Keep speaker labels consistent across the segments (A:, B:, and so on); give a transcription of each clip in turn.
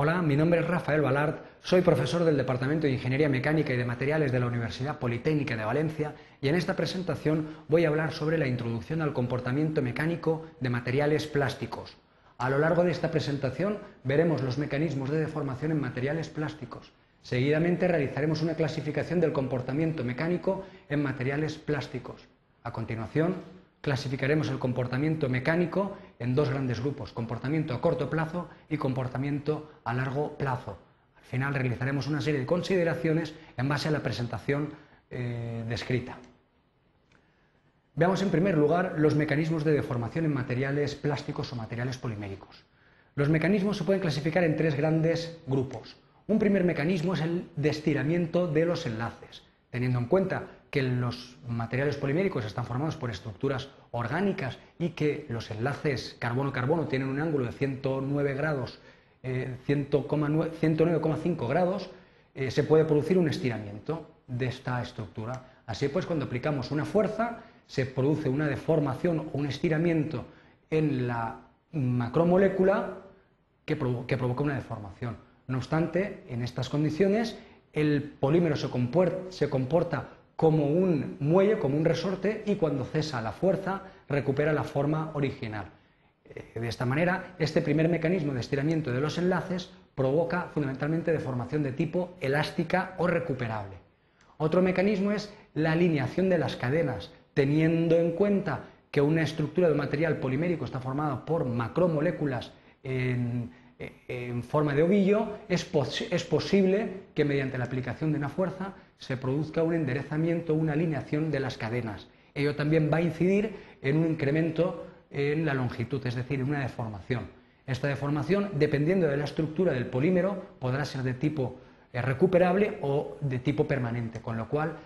A: Hola, mi nombre es Rafael Balart, soy profesor del Departamento de Ingeniería Mecánica y de Materiales de la Universidad Politécnica de Valencia y en esta presentación voy a hablar sobre la introducción al comportamiento mecánico de materiales plásticos. A lo largo de esta presentación veremos los mecanismos de deformación en materiales plásticos. Seguidamente realizaremos una clasificación del comportamiento mecánico en materiales plásticos. A continuación, clasificaremos el comportamiento mecánico en dos grandes grupos, comportamiento a corto plazo y comportamiento a largo plazo. Al final realizaremos una serie de consideraciones en base a la presentación eh, descrita. Veamos en primer lugar los mecanismos de deformación en materiales plásticos o materiales poliméricos. Los mecanismos se pueden clasificar en tres grandes grupos. Un primer mecanismo es el de estiramiento de los enlaces, teniendo en cuenta que los materiales poliméricos están formados por estructuras orgánicas y que los enlaces carbono-carbono tienen un ángulo de 109 grados, 109,5 eh, grados, eh, se puede producir un estiramiento de esta estructura. Así pues, cuando aplicamos una fuerza, se produce una deformación o un estiramiento en la macromolécula que, que provoca una deformación. No obstante, en estas condiciones, el polímero se comporta como un muelle, como un resorte, y cuando cesa la fuerza recupera la forma original. Eh, de esta manera, este primer mecanismo de estiramiento de los enlaces provoca fundamentalmente deformación de tipo elástica o recuperable. Otro mecanismo es la alineación de las cadenas, teniendo en cuenta que una estructura de material polimérico está formada por macromoléculas en, en forma de ovillo, es, es posible que mediante la aplicación de una fuerza se produzca un enderezamiento, una alineación de las cadenas. Ello también va a incidir en un incremento en la longitud, es decir, en una deformación. Esta deformación, dependiendo de la estructura del polímero, podrá ser de tipo eh, recuperable o de tipo permanente, con lo cual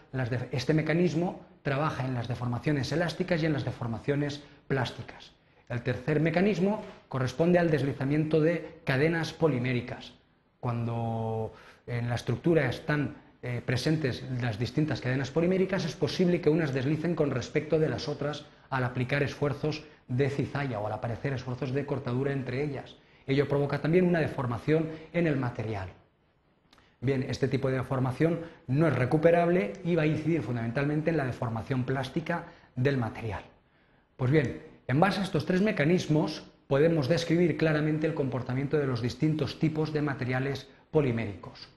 A: este mecanismo trabaja en las deformaciones elásticas y en las deformaciones plásticas. El tercer mecanismo corresponde al deslizamiento de cadenas poliméricas. Cuando en la estructura están eh, presentes las distintas cadenas poliméricas, es posible que unas deslicen con respecto de las otras al aplicar esfuerzos de cizalla o al aparecer esfuerzos de cortadura entre ellas. Ello provoca también una deformación en el material. Bien, este tipo de deformación no es recuperable y va a incidir fundamentalmente en la deformación plástica del material. Pues bien, en base a estos tres mecanismos podemos describir claramente el comportamiento de los distintos tipos de materiales poliméricos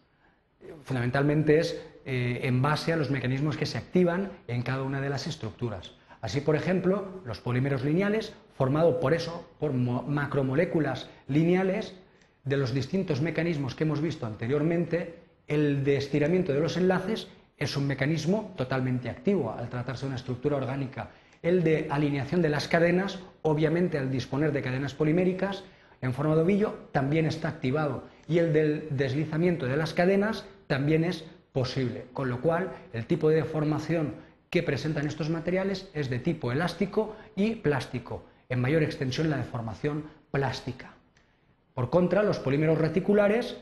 A: fundamentalmente es eh, en base a los mecanismos que se activan en cada una de las estructuras. Así, por ejemplo, los polímeros lineales, formados por eso, por macromoléculas lineales, de los distintos mecanismos que hemos visto anteriormente, el de estiramiento de los enlaces es un mecanismo totalmente activo al tratarse de una estructura orgánica. El de alineación de las cadenas, obviamente al disponer de cadenas poliméricas en forma de ovillo, también está activado. Y el del deslizamiento de las cadenas también es posible, con lo cual el tipo de deformación que presentan estos materiales es de tipo elástico y plástico, en mayor extensión la deformación plástica. Por contra, los polímeros reticulares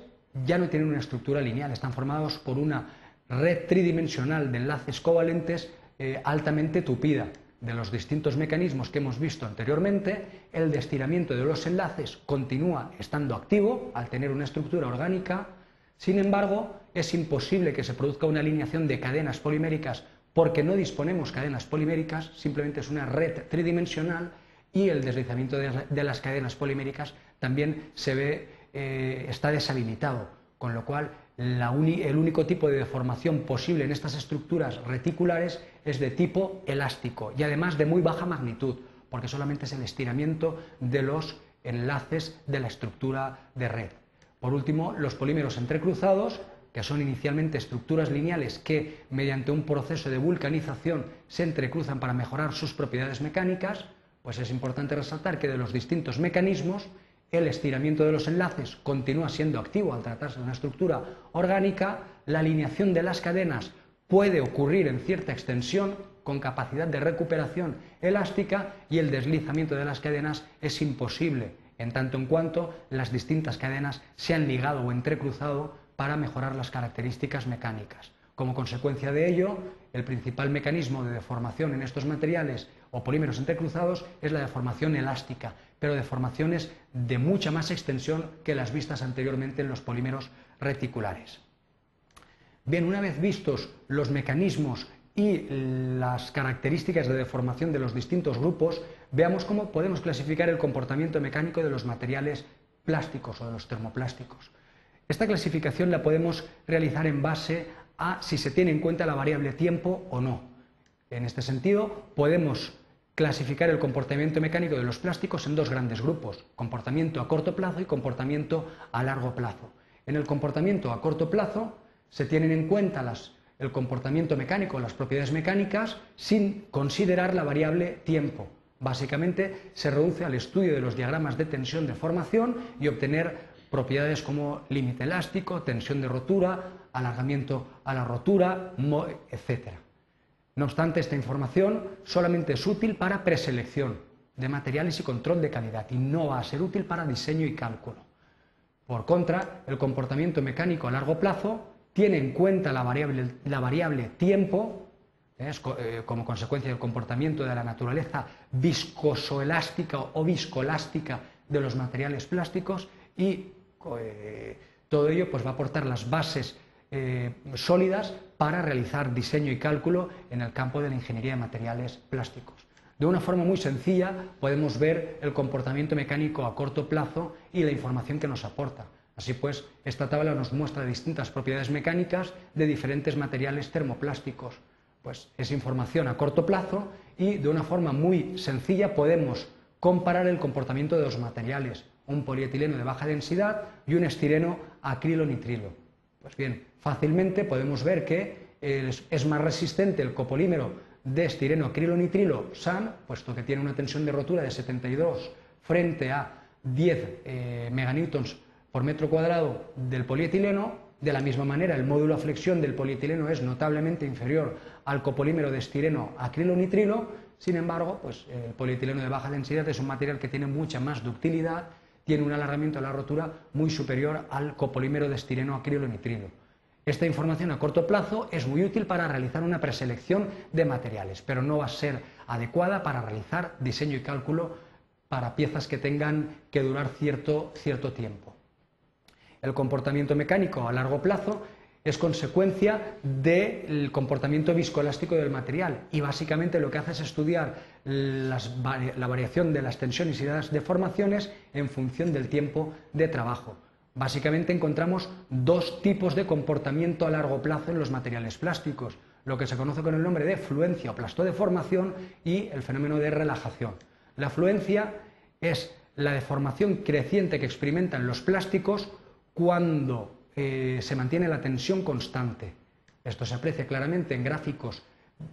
A: ya no tienen una estructura lineal, están formados por una red tridimensional de enlaces covalentes eh, altamente tupida. De los distintos mecanismos que hemos visto anteriormente, el de estiramiento de los enlaces continúa estando activo al tener una estructura orgánica. Sin embargo, es imposible que se produzca una alineación de cadenas poliméricas porque no disponemos cadenas poliméricas, simplemente es una red tridimensional y el deslizamiento de las cadenas poliméricas también se ve, eh, está desalimitado, con lo cual el único tipo de deformación posible en estas estructuras reticulares es de tipo elástico y además de muy baja magnitud, porque solamente es el estiramiento de los enlaces de la estructura de red. Por último, los polímeros entrecruzados, que son inicialmente estructuras lineales que, mediante un proceso de vulcanización, se entrecruzan para mejorar sus propiedades mecánicas, pues es importante resaltar que de los distintos mecanismos, el estiramiento de los enlaces continúa siendo activo al tratarse de una estructura orgánica, la alineación de las cadenas puede ocurrir en cierta extensión con capacidad de recuperación elástica y el deslizamiento de las cadenas es imposible en tanto en cuanto las distintas cadenas se han ligado o entrecruzado para mejorar las características mecánicas. Como consecuencia de ello, el principal mecanismo de deformación en estos materiales o polímeros entrecruzados es la deformación elástica, pero deformaciones de mucha más extensión que las vistas anteriormente en los polímeros reticulares. Bien, una vez vistos los mecanismos y las características de deformación de los distintos grupos, veamos cómo podemos clasificar el comportamiento mecánico de los materiales plásticos o de los termoplásticos. Esta clasificación la podemos realizar en base a si se tiene en cuenta la variable tiempo o no. En este sentido, podemos clasificar el comportamiento mecánico de los plásticos en dos grandes grupos, comportamiento a corto plazo y comportamiento a largo plazo. En el comportamiento a corto plazo se tienen en cuenta el comportamiento mecánico, las propiedades mecánicas, sin considerar la variable tiempo. Básicamente se reduce al estudio de los diagramas de tensión de formación y obtener propiedades como límite elástico, tensión de rotura, alargamiento a la rotura, etc. No obstante, esta información solamente es útil para preselección de materiales y control de calidad y no va a ser útil para diseño y cálculo. Por contra, el comportamiento mecánico a largo plazo tiene en cuenta la variable, tiempo, eh, como consecuencia del comportamiento de la naturaleza viscosoelástica o viscoelástica de los materiales plásticos y eh, todo ello pues, va a aportar las bases eh, sólidas para realizar diseño y cálculo en el campo de la ingeniería de materiales plásticos. De una forma muy sencilla podemos ver el comportamiento mecánico a corto plazo y la información que nos aporta. Así pues, esta tabla nos muestra distintas propiedades mecánicas de diferentes materiales termoplásticos. Pues es información a corto plazo y de una forma muy sencilla podemos comparar el comportamiento de los materiales, un polietileno de baja densidad y un estireno acrilo-nitrilo. Pues bien, fácilmente podemos ver que es más resistente el copolímero de estireno acrilo-nitrilo SAN, puesto que tiene una tensión de rotura de 72 frente a 10 eh, meganewtons por metro cuadrado del polietileno, de la misma manera el módulo a flexión del polietileno es notablemente inferior al copolímero de estireno acrilonitrilo, sin embargo, pues, el polietileno de baja densidad es un material que tiene mucha más ductilidad, tiene un alargamiento de la rotura muy superior al copolímero de estireno acrilonitrilo. Esta información a corto plazo es muy útil para realizar una preselección de materiales, pero no va a ser adecuada para realizar diseño y cálculo para piezas que tengan que durar cierto, cierto tiempo. El comportamiento mecánico a largo plazo es consecuencia del comportamiento viscoelástico del material y básicamente lo que hace es estudiar la variación de las tensiones y las deformaciones en función del tiempo de trabajo. Básicamente encontramos dos tipos de comportamiento a largo plazo en los materiales plásticos, lo que se conoce con el nombre de fluencia o plastodeformación y el fenómeno de relajación. La fluencia es la deformación creciente que experimentan los plásticos cuando eh, se mantiene la tensión constante. Esto se aprecia claramente en gráficos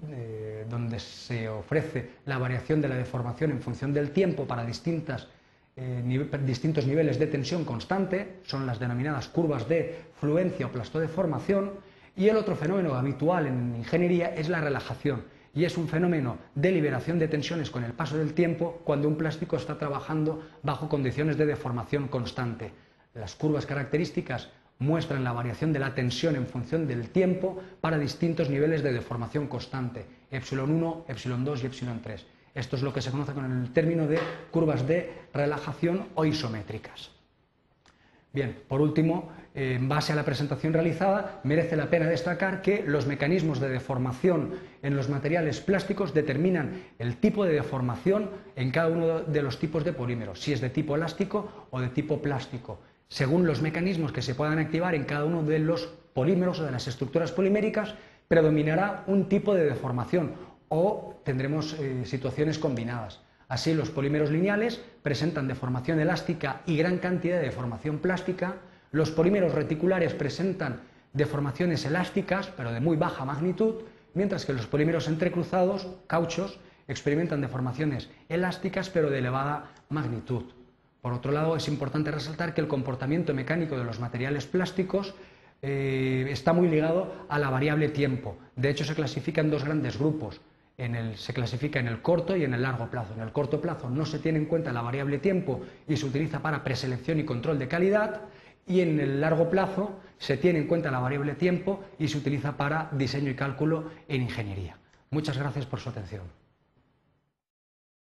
A: eh, donde se ofrece la variación de la deformación en función del tiempo para distintas, eh, distintos niveles de tensión constante, son las denominadas curvas de fluencia o plastodeformación, y el otro fenómeno habitual en ingeniería es la relajación, y es un fenómeno de liberación de tensiones con el paso del tiempo cuando un plástico está trabajando bajo condiciones de deformación constante. Las curvas características muestran la variación de la tensión en función del tiempo para distintos niveles de deformación constante, epsilon 1, epsilon 2 y epsilon 3. Esto es lo que se conoce con el término de curvas de relajación o isométricas. Bien, por último, en base a la presentación realizada, merece la pena destacar que los mecanismos de deformación en los materiales plásticos determinan el tipo de deformación en cada uno de los tipos de polímeros, si es de tipo elástico o de tipo plástico según los mecanismos que se puedan activar en cada uno de los polímeros o de las estructuras poliméricas, predominará un tipo de deformación o tendremos eh, situaciones combinadas. Así, los polímeros lineales presentan deformación elástica y gran cantidad de deformación plástica, los polímeros reticulares presentan deformaciones elásticas, pero de muy baja magnitud, mientras que los polímeros entrecruzados, cauchos, experimentan deformaciones elásticas, pero de elevada magnitud. Por otro lado, es importante resaltar que el comportamiento mecánico de los materiales plásticos eh, está muy ligado a la variable tiempo. De hecho, se clasifica en dos grandes grupos. se clasifica en el corto y en el largo plazo. En el corto plazo no se tiene en cuenta la variable tiempo y se utiliza para preselección y control de calidad. Y en el largo plazo se tiene en cuenta la variable tiempo y se utiliza para diseño y cálculo en ingeniería. Muchas gracias por su atención.